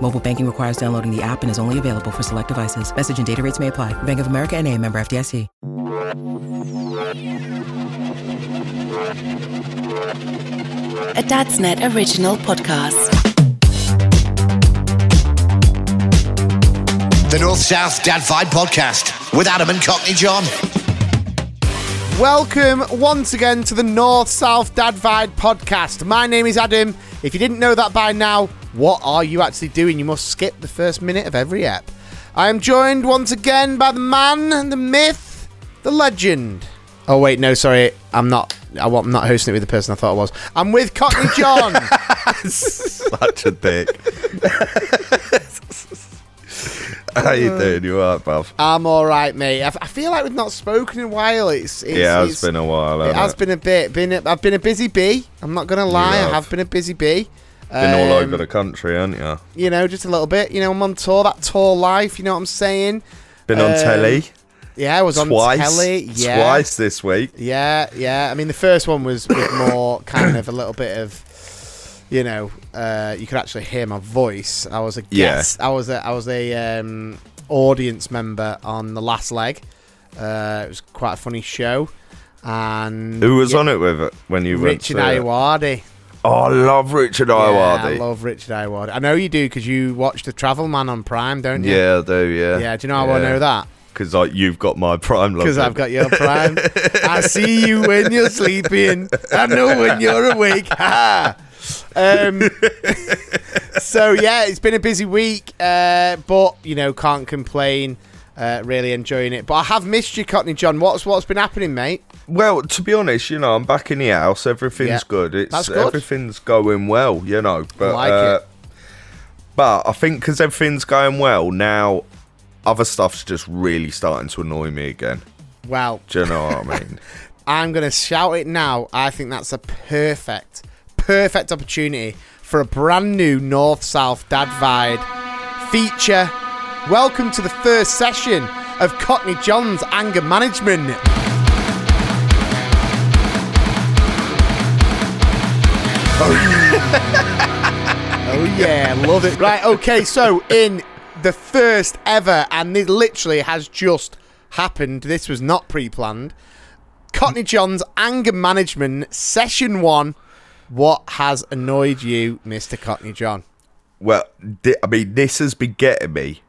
Mobile banking requires downloading the app and is only available for select devices. Message and data rates may apply. Bank of America and a member FDIC. A Dadsnet original podcast. The North South Dad Vibe Podcast with Adam and Cockney John. Welcome once again to the North South Dad Vibe podcast. My name is Adam. If you didn't know that by now, what are you actually doing? You must skip the first minute of every ep. I am joined once again by the man, the myth, the legend. Oh wait, no, sorry, I'm not. I'm not hosting it with the person I thought I was. I'm with Cockney John. Such a dick. How you doing? You alright, bruv? I'm all right, mate. I, I feel like we've not spoken in a while. It's, it's Yeah, it's- it's been a while. It has been a bit. Been a, I've been a busy bee. I'm not gonna lie. I have been a busy bee. Been all Um, over the country, aren't you? You know, just a little bit. You know, I'm on tour. That tour life. You know what I'm saying? Been on um, telly Yeah, I was on telly. Yeah, Twice this week. Yeah, yeah. I mean, the first one was, was more kind of a little bit of, you know, uh, you could actually hear my voice. I was a Yeah. I was a, I was a um, audience member on the last leg. Uh, it was quite a funny show. And Who was yeah, on it with it when you Richard went it? Oh, I love Richard Yeah, I love Richard Ayoade. I know you do because you watch The Travel Man on Prime, don't you? Yeah, I do. Yeah. Yeah, do you know how I know that? Because like you've got my prime. Because. I've got your prime. I see you when you're sleeping. I know when you're awake. Ha! um, so yeah, it's been a busy week, uh, but you know, can't complain. Uh, really enjoying it, but I have missed you, Cockney John. What's what's been happening, mate? Well, to be honest, you know, I'm back in the house. Everything's Yeah, good. It's good. everything's going well, you know. But like uh, it. but I think because everything's going well now, other stuff's just really starting to annoy me again. Well, Do you know what I mean? I'm gonna shout it now. I think that's a perfect, perfect opportunity for a brand new North South Dad Vibe feature. Welcome to the first session of Cockney John's anger management. Oh yeah, love it. Right, okay, so in the first ever, and this literally has just happened. This was not pre-planned. Cockney John's anger management session one. What has annoyed you, Mister Cockney John? well, I mean, this has been getting me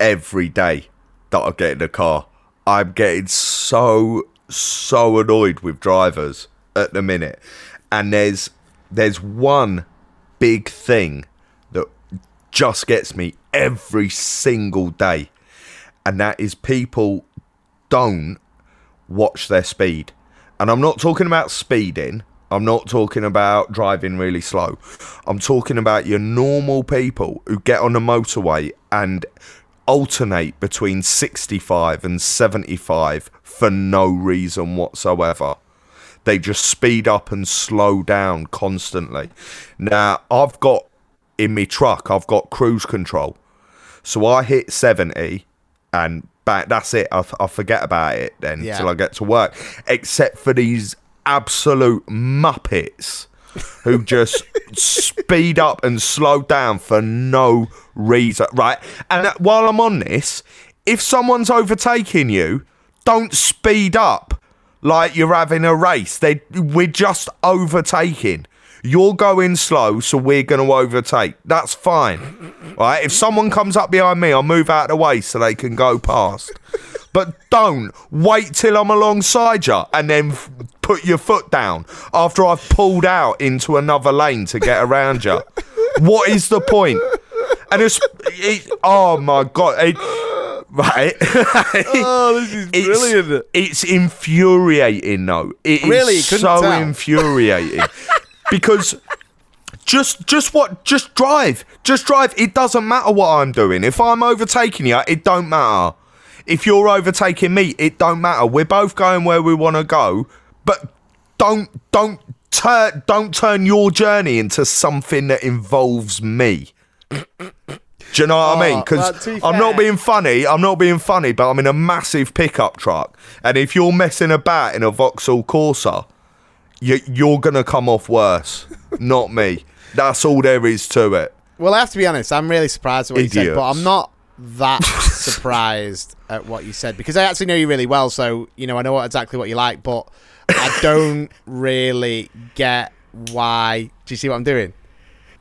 every day that I get in the car. I'm getting so so annoyed with drivers at the minute, and there's there's one big thing that just gets me every single day, and that is people don't watch their speed. And I'm not talking about speeding. I'm not talking about driving really slow. I'm talking about your normal people who get on the motorway and alternate between 65 and 75 for no reason whatsoever. They just speed up and slow down constantly. Now, I've got in my truck, I've got cruise control. So I hit 70 and back, that's it. I forget about it then Yeah. till I get to work. Except for these absolute muppets who just speed up and slow down for no reason. Right. And uh, while I'm on this, if someone's overtaking you, don't speed up like you're having a race. They we're just overtaking. You're going slow, so we're going to overtake. That's fine. Right? If someone comes up behind me, I'll move out of the way so they can go past. But don't wait till I'm alongside you and then f- put your foot down after I've pulled out into another lane to get around you. What is the point? And it's, it, oh my god, it, right? Oh, this is It's, brilliant. it's infuriating, though. It is Really? Couldn't so tell? infuriating because just just what just drive, just drive. It doesn't matter what I'm doing. If I'm overtaking you, it don't matter. If you're overtaking me, it don't matter. We're both going where we want to go, but don't don't turn don't turn your journey into something that involves me. Do you know what I mean? Oh, Because well, I'm not being funny. I'm not being funny, but I'm in a massive pickup truck, and if you're messing about in a Vauxhall Corsa, you, you're gonna come off worse, not me. That's all there is to it. Well, I have to be honest. I'm really surprised at what you said, but I'm not that surprised at what you said because I actually know you really well. So you know I know exactly what you like, but I don't really get why. Do you see what I'm doing?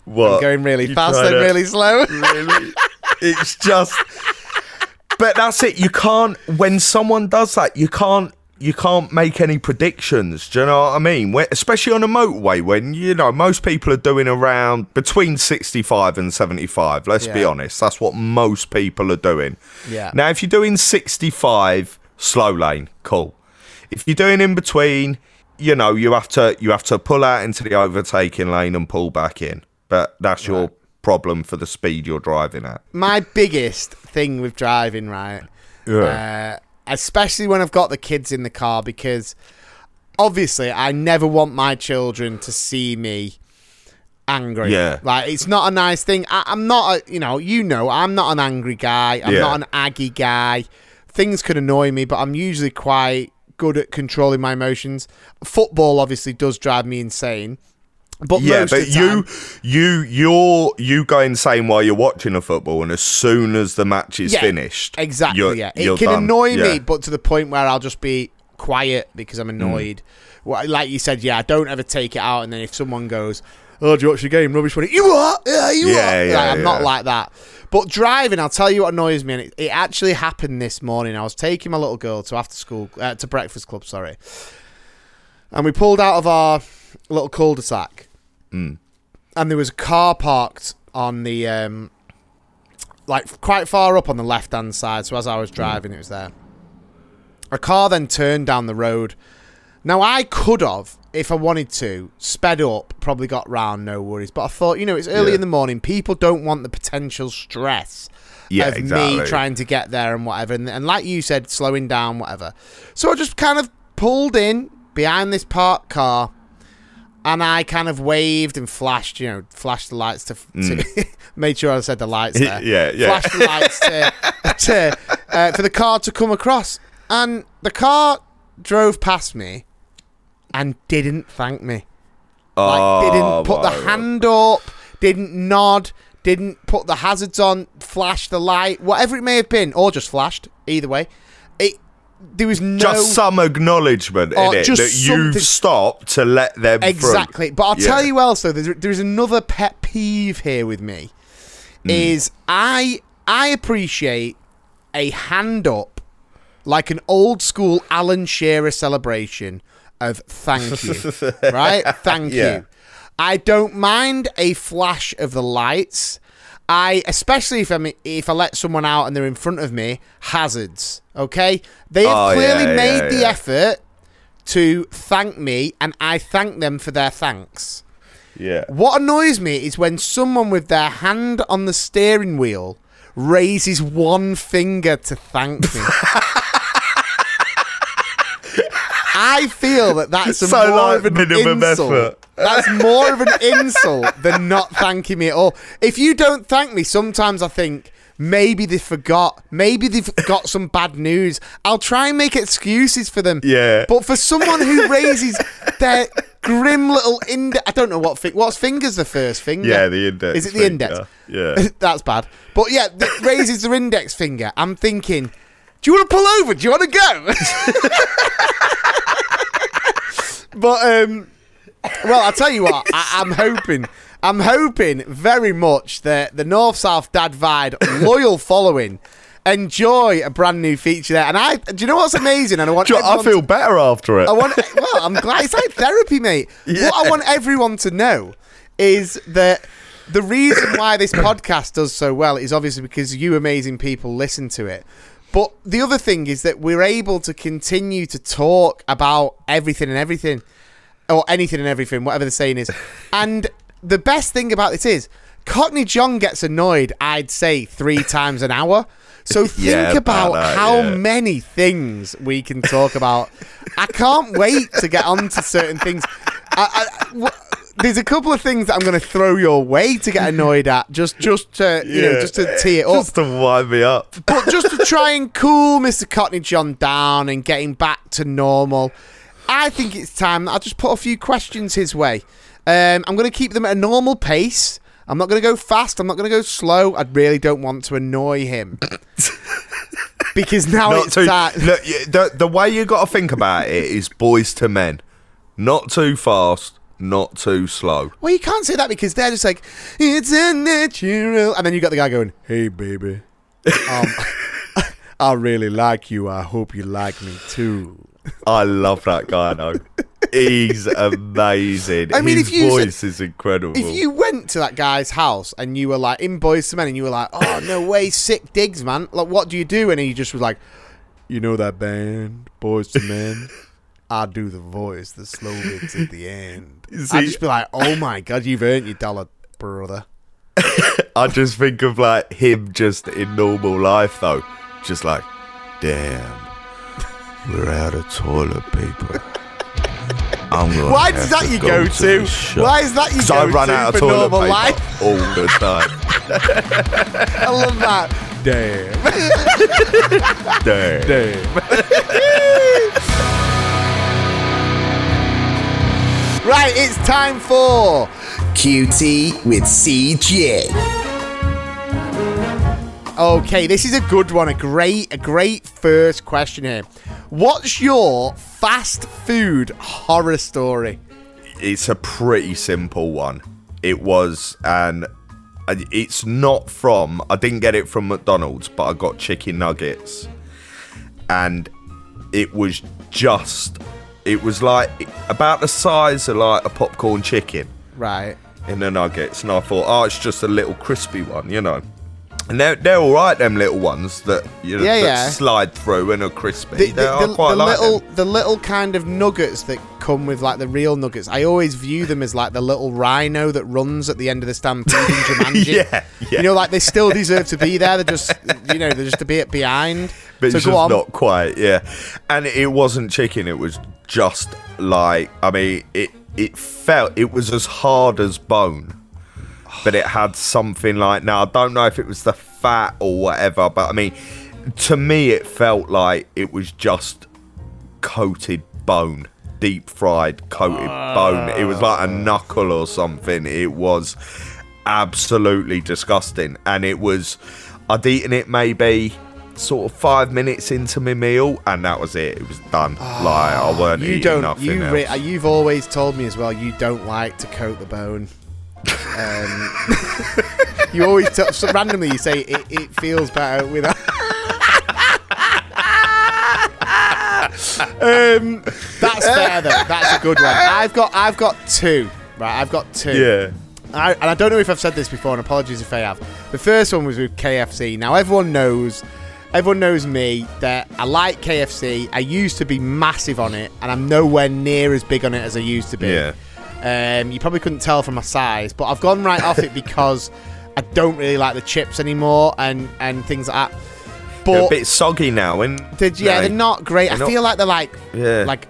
What? I'm going really You fast and really slow. really. It's just. But that's it. You can't. When someone does that, you can't. You can't make any predictions. Do you know what I mean? When, especially on a motorway, when you know most people are doing around between sixty-five and seventy-five. Let's be honest. That's what most people are doing. Yeah. Now, if you're doing sixty-five, slow lane, cool. If you're doing in between, you know you have to you have to pull out into the overtaking lane and pull back in. But that's your problem for the speed you're driving at. My biggest thing with driving, right? Uh, especially when I've got the kids in the car, because obviously I never want my children to see me angry. Yeah. Like it's not a nice thing. I, I'm not a, you know, you know, I'm not an angry guy. I'm Yeah. not an aggy guy. Things could annoy me, but I'm usually quite good at controlling my emotions. Football obviously does drive me insane. But yeah, most but you, you, you're you go insane while you're watching a football, and as soon as the match is Yeah, finished, Exactly. you're- yeah, it can done. annoy Yeah. me, but to the point where I'll just be quiet because I'm annoyed. Well, like you said, yeah, I don't ever take it out, and then if someone goes, "Oh, do you watch the game? Rubbish money." You are, yeah, you Yeah, are. yeah, Like, I'm not like that. But driving, I'll tell you what annoys me, and it, it actually happened this morning. I was taking my little girl to after school uh, to breakfast club, sorry, and we pulled out of our little cul-de-sac, Hmm. and there was a car parked on the um, like quite far up on the left hand side. So as I was driving, it was there. A car then turned down the road. Now I could have, if I wanted to, sped up, probably got round, no worries. But I thought, you know, it's early Yeah. in the morning. People don't want the potential stress Yeah, of me trying to get there and whatever. And, and like you said, slowing down, whatever. So I just kind of pulled in behind this parked car and I kind of waved and flashed, you know, flashed the lights to, to made sure I said the lights there. Mm. Yeah, yeah. Flashed the lights to, to uh, for the car to come across, and the car drove past me and didn't thank me. Like Oh, didn't put the hand up, didn't nod, didn't put the hazards on, flash the light, whatever it may have been, or just flashed. Either way, it there was no Just some acknowledgement Oh, in it that you've stopped to let them through. Exactly. But I'll Yeah. tell you else though, there's, there's another pet peeve here with me. Hmm. Is I I appreciate a hand up like an old school Alan Shearer celebration of thank you. right? Thank Yeah. you. I don't mind a flash of the lights. I especially if I'm if I let someone out and they're in front of me, hazards. Okay? They have Oh, clearly yeah, made yeah, the yeah. effort to thank me and I thank them for their thanks. Yeah. What annoys me is when someone with their hand on the steering wheel raises one finger to thank me. I feel that that's a So, more like, of an minimum insult. effort. That's more of an insult than not thanking me at all. If you don't thank me, sometimes I think maybe they forgot. Maybe they've got some bad news. I'll try and make excuses for them. Yeah. But for someone who raises their grim little index, I don't know what fi- what's fingers the first finger. Yeah, the index Is it the finger. index? Yeah. That's bad. But yeah, th- raises their index finger. I'm thinking, do you want to pull over? Do you want to go? but um, Well, I'll tell you what. I, I'm hoping. I'm hoping very much that the North South Dad Vibe loyal following enjoy a brand new feature there. And I, do you know what's amazing? And I want. You I feel better after it. I want. Well, I'm glad it's like therapy, mate. What I want everyone to know is that the reason why this podcast does so well is obviously because you amazing people listen to it. But the other thing is that we're able to continue to talk about everything and everything, or anything and everything, whatever the saying is. And the best thing about this is Cockney John gets annoyed. I'd say three times an hour. So think Yeah, about, that, how yeah. many things we can talk about. I can't wait to get on to certain things. I, I, w- there's a couple of things that I'm going to throw your way to get annoyed at, just just to you know, just to tee it up, Just to wind me up. but just to try and cool Mr. Cockney John down and get him back to normal. I think it's time that I just put a few questions his way. Um, I'm going to keep them at a normal pace. I'm not going to go fast. I'm not going to go slow. I really don't want to annoy him. because now Not it's too, time. look, the, the way you got to think about it is Boyz II Men. Not too fast, not too slow. Well, you can't say that because they're just like, it's a natural. And then you got the guy going, hey, baby. Um, I really like you. I hope you like me too. I love that guy though. He's amazing. I mean, His if you voice is incredible. If you went to that guy's house and you were like in Boyz II Men and you were like, oh no way, sick digs, man. Like, what do you do? And he just was like, you know that band, Boyz II Men. I do the voice, the slow bits at the end. I'd just be like, oh my god, you've earned your dollar, brother. I just think of like him just in normal life though. Just like, damn, we're out of toilet paper. I'm gonna Why is that you go go to? shop." Why is that you go I run to out of toilet paper life? all the time. I love that. Damn. Damn. Damn. right, it's time for QT with CJ. Okay, this is a good one. A great, a great first question here. What's your fast food horror story? it's a pretty simple one. It was an. and It's not from. I didn't get it from McDonald's, but I got chicken nuggets, and it was just. It was like about the size of like a popcorn chicken Right. in the nuggets, and I thought, oh, it's just a little crispy one, you know. And they're, they're all right, them little ones that you know Yeah, that yeah. slide through and are crispy. The, they are the- quite the like little, them. the little kind of nuggets that come with like the real nuggets. I always view them as like the little rhino that runs at the end of the stampede in Jumanji. Yeah, yeah. You know, like they still deserve to be there. They're just, you know, they're just a bit behind. but so it's just on. not quite, yeah. And it wasn't chicken; it was just like I mean, it it felt it was as hard as bone, but it had something like now I don't know if it was the fat or whatever, but I mean, to me it felt like it was just coated bone, deep fried coated bone. It was like a knuckle or something. It was absolutely disgusting, and it was. I'd eaten it maybe sort of five minutes into my meal, and that was it. It was done. like I weren't You eating don't. nothing You else. re- uh, you've always told me as well. You don't like to coat the bone. Um, you always t- so randomly you say it, it feels better without. um, that's fair though. That's a good one. I've got I've got two. Right, I've got two. yeah. I, and I don't know if I've said this before, and apologies if I have. The first one was with KFC. Now everyone knows, everyone knows me that I like KFC. I used to be massive on it, and I'm nowhere near as big on it as I used to be. Yeah. Um, you probably couldn't tell from my size, but I've gone right off it because I don't really like the chips anymore and and things like that. They're a bit soggy now, and they're, yeah, they're not great. I They're not- feel like they're like Yeah. like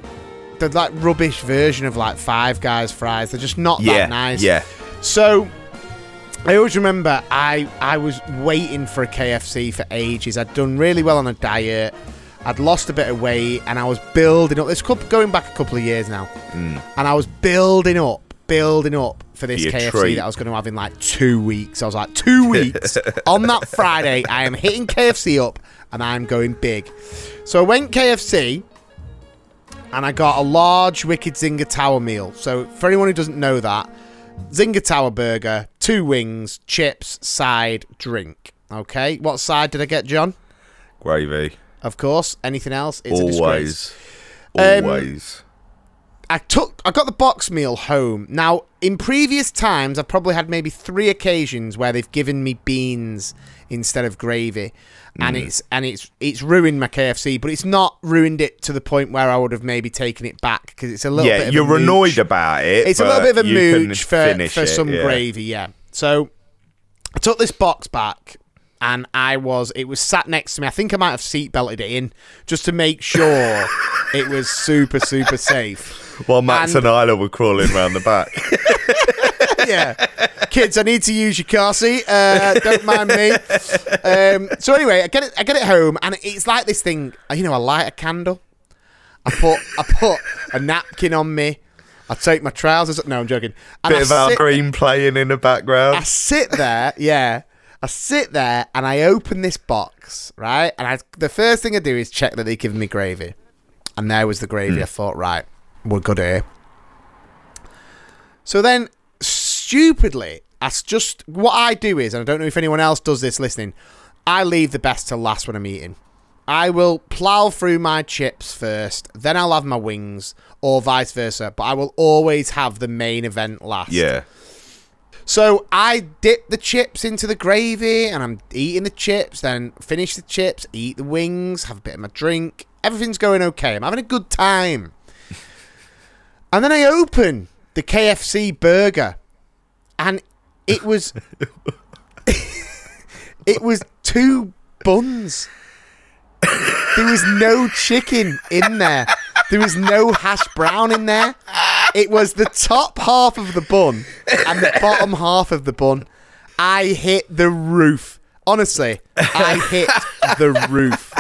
the like rubbish version of like Five Guys fries. They're just not Yeah, that nice. yeah. So I always remember I I was waiting for a KFC for ages. I'd done really well on a diet. I'd lost a bit of weight and I was building up. This couple going back a couple of years now, and I was building up, building up for this Mm. KFC treat. that I was going to have in like two weeks. I was like, two weeks on that Friday, I am hitting KFC up and I'm going big. So I went KFC and I got a large Wicked Zinger Tower meal. So for anyone who doesn't know that, Zinger Tower burger, two wings, chips, side, drink. Okay, what side did I get, John? Gravy. Of course. Anything else? It's a disgrace. Always. Um, Always. I took I got the box meal home. Now, in previous times, I've probably had maybe three occasions where they've given me beans instead of gravy, and Mm. it's and it's it's ruined my KFC, but it's not ruined it to the point where I would have maybe taken it back because it's a little bit. yeah, of you're a mooch. annoyed about it. It's a little bit of a mooch for for it, some yeah. gravy, yeah. So I took this box back. And I was, it was sat next to me. I think I might have seat belted it in just to make sure it was super, super safe. While Max And- and, Isla were crawling around the back. yeah. Kids, I need to use your car seat. Uh, don't mind me. Um, so anyway, I get it. I get it home, and it's like this thing. You know, I light a candle. I put I put a napkin on me. I take my trousers. No, I'm joking. And Bit I of Al Green playing in the background. I sit there, yeah. I sit there and I open this box, right? And I, the first thing I do is check that they've given me gravy. And there was the gravy. Hmm. I thought, right, we're good here. So then, stupidly, I just what I do is, and I don't know if anyone else does this listening, I leave the best to last when I'm eating. I will plow through my chips first, then I'll have my wings, or vice versa. But I will always have the main event last. yeah. So I dip the chips into the gravy and I'm eating the chips, then finish the chips, eat the wings, have a bit of my drink. Everything's going okay. I'm having a good time. and then I open the KFC burger and it was it was two buns. There was no chicken in there. There was no hash brown in there. It was the top half of the bun and the bottom half of the bun. I hit the roof. Honestly, I hit the roof.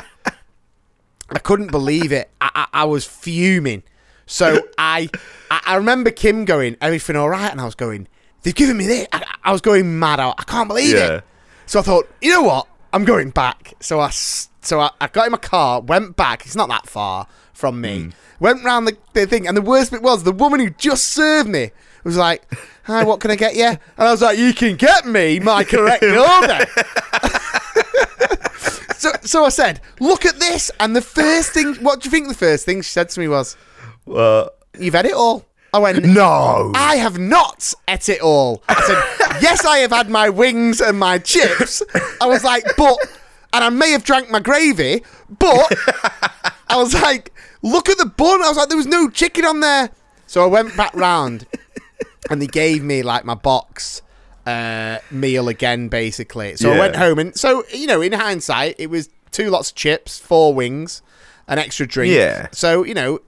I couldn't believe it. I, I, I was fuming. So I, I I remember Kim going, "Everything all right?" And I was going, "They've given me this." I, I was going mad. I, I can't believe Yeah. it. So I thought, you know what? I'm going back. So I, so I, I got in my car, went back. It's not that far from me. Went round the, the thing, and the worst bit was the woman who just served me was like, "Hi, what can I get you?" And I was like, "You can get me my correct order." so, so I said, "Look at this." And the first thing, what do you think? The first thing she said to me was, Uh, "You've had it all." I went, no. I have not ate it all. I said, yes, I have had my wings and my chips. I was like, but, and I may have drank my gravy, but I was like, look at the bun. I was like, there was no chicken on there. So I went back round and they gave me like my box uh, meal again, basically. So I went home and so, you know, in hindsight, it was two lots of chips, four wings, an extra drink. Yeah. So, you know,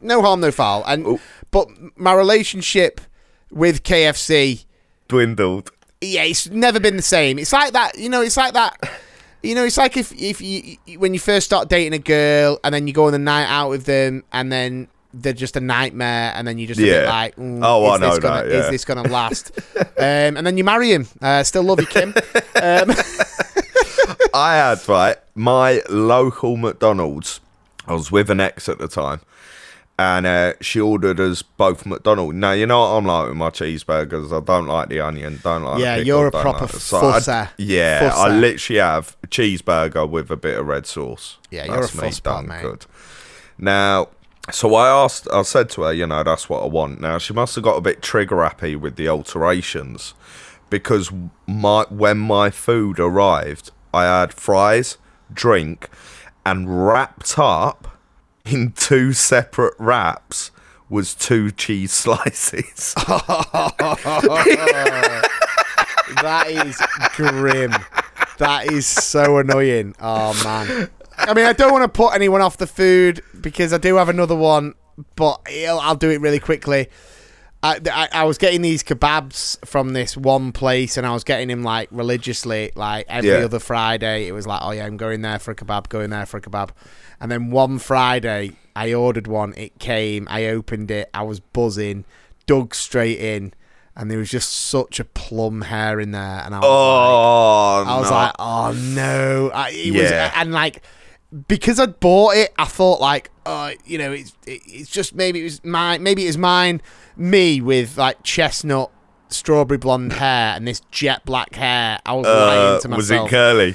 no harm, no foul. And, but my relationship with KFC, Dwindled. yeah, it's never been the same. It's like that, you know. It's like that. You know, it's like if if you when you first start dating a girl and then you go on the night out with them and then they're just a nightmare and then you just Yeah. like, mm, Oh, I is this know gonna, that, yeah. Is this gonna last? um, and then you marry him. Uh, still love you, Kim. Um, I had right my local McDonald's. I was with an ex at the time, and uh, she ordered us both McDonald's. Now you know what I'm like with my cheeseburgers. I don't like the onion. Don't like. Yeah, pickle, you're a proper like so I- fusser. yeah, I literally have cheeseburger with a bit of red sauce. Yeah, you're a That's me done mate. Good. Now, so I asked. I said to her, you know, that's what I want. Now she must have got a bit trigger happy with the alterations because my when my food arrived, I had fries, drink, and wrapped up in two separate wraps was two cheese slices. that is grim. That is so annoying. Oh man. I mean, I don't want to put anyone off the food because I do have another one, but I'll, do it really quickly. I, I, I was getting these kebabs from this one place, and I was getting them like religiously, like every Yeah. other Friday. It was like, oh yeah, I'm going there for a kebab, going there for a kebab. And then one Friday, I ordered one. It came. I opened it. I was buzzing, dug straight in, and there was just such a plum hair in there, and I was like, oh, I was no. like, oh no! I, it was, and like, because I'd bought it, I thought like, oh, you know, it's it's just maybe it was mine, maybe it was mine, me with like chestnut, strawberry blonde hair and this jet black hair. I was lying Uh, to was it myself. curly?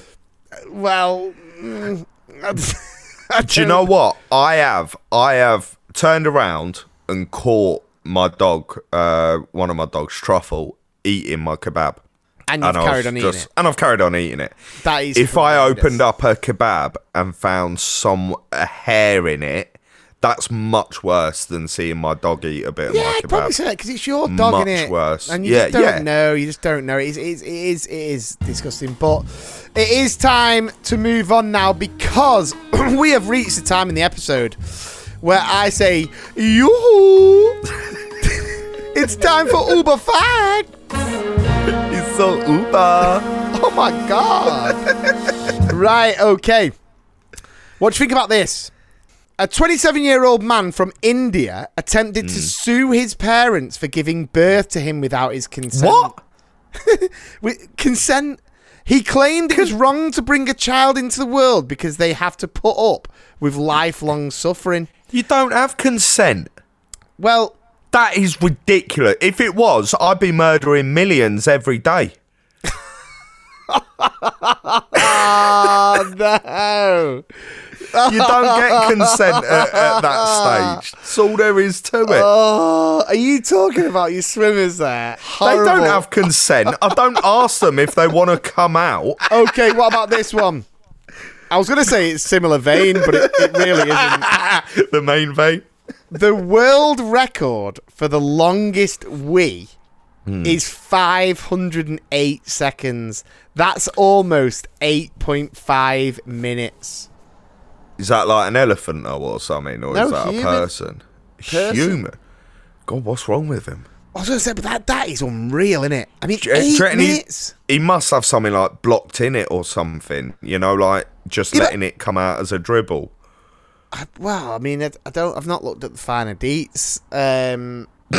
well, mm, I Do you know what? I have I have turned around and caught my dog, uh, one of my dogs, Truffle, eating my kebab. And you've I carried on eating just- it. And I've carried on eating it. That is if I opened up a kebab and found some a hair in it, that's much worse than seeing my dog eat a bit Yeah, of my I'd probably say because it's your dog, Much innit? worse. And you Yeah, just don't yeah. know. You just don't know. It is, it is, it is, it is disgusting. But it is time to move on now because we have reached the time in the episode where I say, yoo It's time for Uber Fag. So uber. Oh my god. right, okay. What do you think about this? A 27 year old man from India attempted Hmm. to sue his parents for giving birth to him without his consent. What? With consent. He claimed it was wrong to bring a child into the world because they have to put up with lifelong suffering. You don't have consent. Well, That is ridiculous. If it was, I'd be murdering millions every day. oh no. You don't get consent at, at that stage. That's all there is to it. Oh, are you talking about your swimmers there? they don't have consent. I don't ask them if they want to come out. Okay, what about this one? I was going to say it's similar vein, but it, it really isn't. the main vein. The world record for the longest wee Hmm. is 508 seconds. That's almost 8.5 minutes. Is that like an elephant though, or something, or No, is that human. a person? Person. Human. God, what's wrong with him? I was going to say, but that, that is unreal, isn't it? I mean, do eight you reckon he- minutes. He must have something like blocked in it or something. You know, like just Yeah, letting it come out as a dribble. I, well, I mean, I, I don't. I've not looked at the finer deets. Um,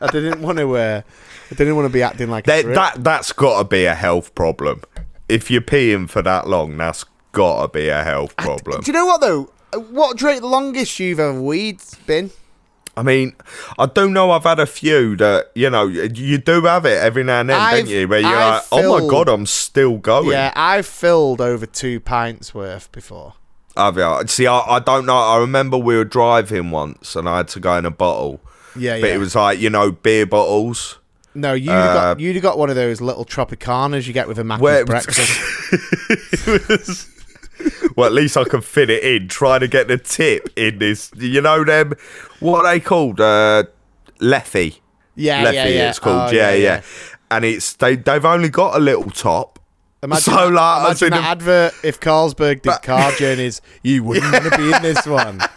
I didn't want to. Uh, I didn't want to be acting like That, that that's got to be a health problem. If you're peeing for that long, that's got to be a health problem. Do you know what though? Uh, What the longest you've ever weed been? I mean, I do know I've had a few that you know you do have it every now and then, I've- don't you? Where you're I've like, oh my god, I'm still going. Yeah, I've filled over two pints worth before. Have you? See, I, I don't know. I remember we were driving once, and I had to go in a bottle. Yeah, but yeah. it was like you know beer bottles. No, you Uh, got you'd got one of those little Tropicanas you get with a Maccy's breakfast. It was- well, at least I can fit it in. Trying to get the tip in this. You know them. What are they called? Uh, Leffy. Yeah, Leffy. yeah, yeah. It's called. Oh, yeah, yeah, yeah. And it's they. They've only got a little top. Imagine, So, like, imagine in that a- advert if Carlsberg did car journeys. You wouldn't want to be in this one.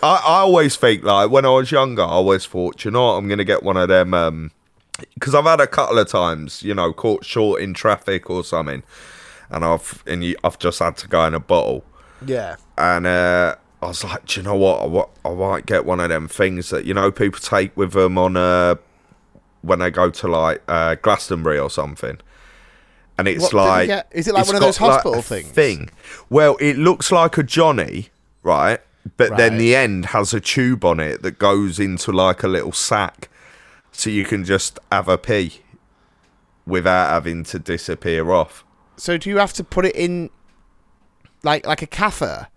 I, I always think like when I was younger, I always thought, you know what, I'm gonna get one of them. Um, because I've had a couple of times, you know, caught short in traffic or something, and I've and you, I've just had to go in a bottle. Yeah. and uh, I was like, do you know what? I, I might get one of them things that you know people take with them on uh, when they go to like uh, Glastonbury or something. And it's What like, get? Is it like one of those got, like, hospital things? Thing. Well, it looks like a Johnny, right? But then the end has a tube on it that goes into like a little sack, so you can just have a pee without having to disappear off. So do you have to put it in like like a catheter?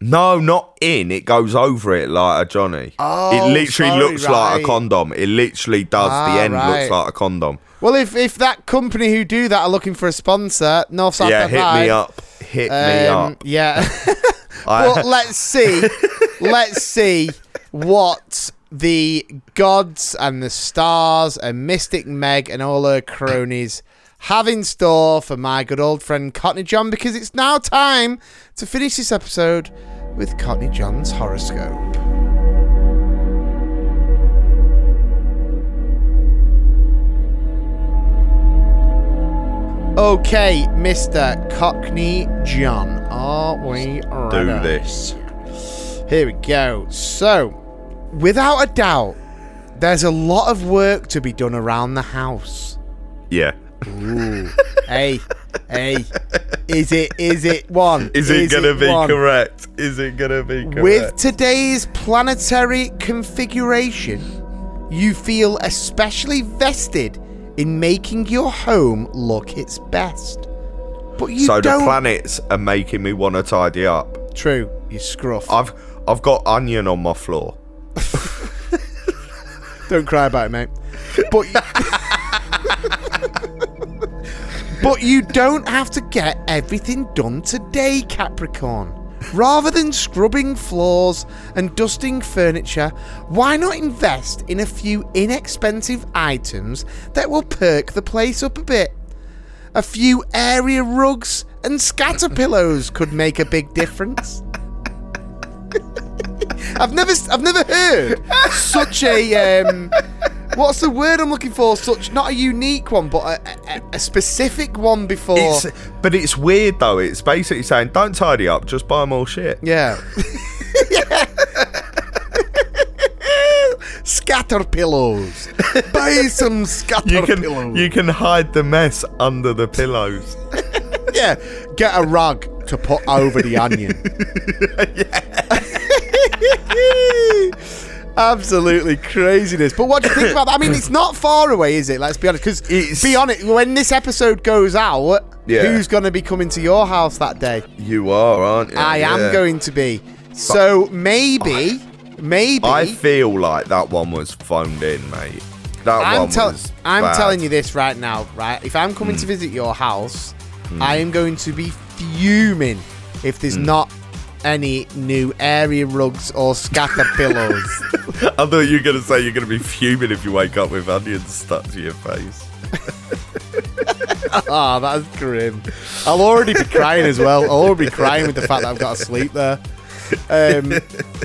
No, not in. It goes over it like a Johnny. Oh, it literally sorry, looks like a condom. It literally does. Ah, the end right. looks like a condom. Well, if if that company who do that are looking for a sponsor, North South yeah, hit me up. Hit me um, up. Yeah. Well, let's see. let's see what the gods and the stars and Mystic Meg and all her cronies have in store for my good old friend Cockney John because it's now time to finish this episode with Cockney John's horoscope. Okay, Mr. Cockney John, are we ready? Do this. Here we go. So, without a doubt, there's a lot of work to be done around the house. Yeah. Ooh. hey, hey, is it? Is it one? Is it gonna be one? correct? Is it gonna be correct? With today's planetary configuration, you feel especially vested in making your home look its best. But you so don't. the planets are making me want to tidy up. True, you scruff. I've I've got onion on my floor. Don't cry about it, mate. But But you don't have to get everything done today, Capricorn. Rather than scrubbing floors and dusting furniture, why not invest in a few inexpensive items that will perk the place up a bit? A few area rugs and scatter pillows could make a big difference. I've never, I've never heard such a um, what's the word I'm looking for? Such not a unique one, but a, a, a specific one before. It's, but it's weird though. It's basically saying don't tidy up, just buy more shit. yeah. scatter pillows. Buy some scatter You can pillows. you can hide the mess under the pillows. yeah. Get a rug to put over the onion. Absolutely craziness. But what do you think about that? I mean, it's not far away, is it? Let's be honest. Because, be honest, when this episode goes out, Yeah. who's going to be coming to your house that day? You are, aren't you? I am Yeah. going to be. So maybe, maybe. I feel like that one was phoned in, mate. That I'm, one tell- was. I'm bad. telling you this right now, right? If I'm coming to hmm. visit your house, hmm. I am going to be fuming if there's hmm. not any new area rugs or scatter pillows. I thought you were going to say you're going to be fuming if you wake up with onions stuck to your face. Ah, that's grim. I'll already be crying as well. I'll already be crying with the fact that I've got to sleep there. Um,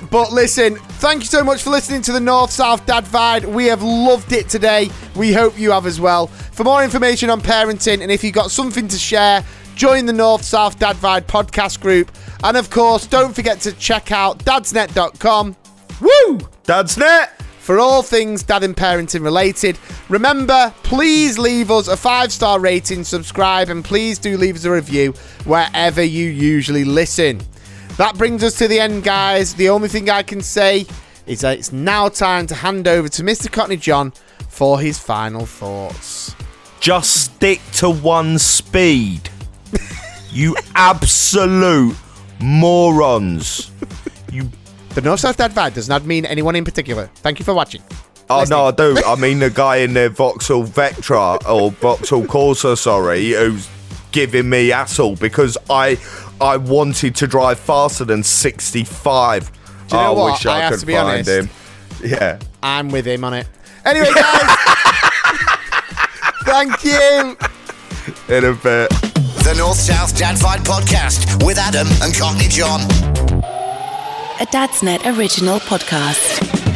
but listen, thank you so much for listening to the North South Dad Vibe. We have loved it today. We hope you have as well. For more information on parenting and if you've got something to share, join the North South Dad Vibe podcast group. And of course, don't forget to check out dadsnet.com. Woo! Dadsnet! for all things dad and parenting related. Remember, please leave us a five star rating, subscribe, and please do leave us a review wherever you usually listen. That brings us to the end, guys. The only thing I can say is that it's now time to hand over to Mr. Cockney John for his final thoughts. Just stick to one speed. you absolute morons. You. The North South Dad Vibe does not mean anyone in particular. Thank you for watching. Oh no, I do. I mean the guy in the Vauxhall Vectra or Vauxhall Corsa, sorry, who's giving me hassle because I I wanted to drive faster than 65. Do you know I what? wish I, I have could to be find honest. him. Yeah. I'm with him on it. Anyway, guys, thank you. In a bit. The North South Dad Vibe Podcast with Adam and Cockney John. A Dadsnet original podcast.